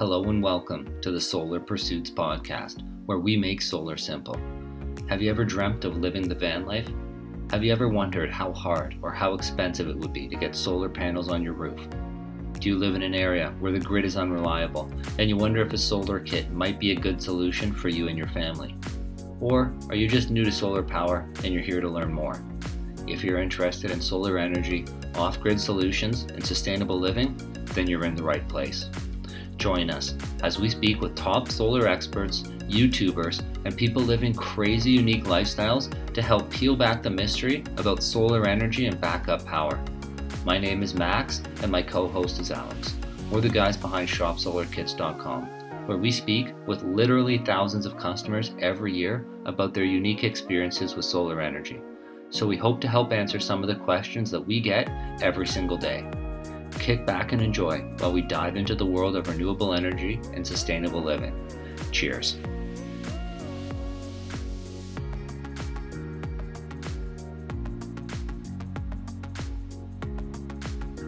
Hello and welcome to the Solar Pursuits podcast, where we make solar simple. Have you ever dreamt of living the van life? Have you ever wondered how hard or how expensive it would be to get solar panels on your roof? Do you live in an area where the grid is unreliable and you wonder if a solar kit might be a good solution for you and your family? Or are you just new to solar power and you're here to learn more? If you're interested in solar energy, off grid solutions, and sustainable living, then you're in the right place. Join us as we speak with top solar experts, YouTubers, and people living crazy unique lifestyles to help peel back the mystery about solar energy and backup power. My name is Max, and my co host is Alex. We're the guys behind ShopSolarKits.com, where we speak with literally thousands of customers every year about their unique experiences with solar energy. So we hope to help answer some of the questions that we get every single day. Kick back and enjoy while we dive into the world of renewable energy and sustainable living. Cheers.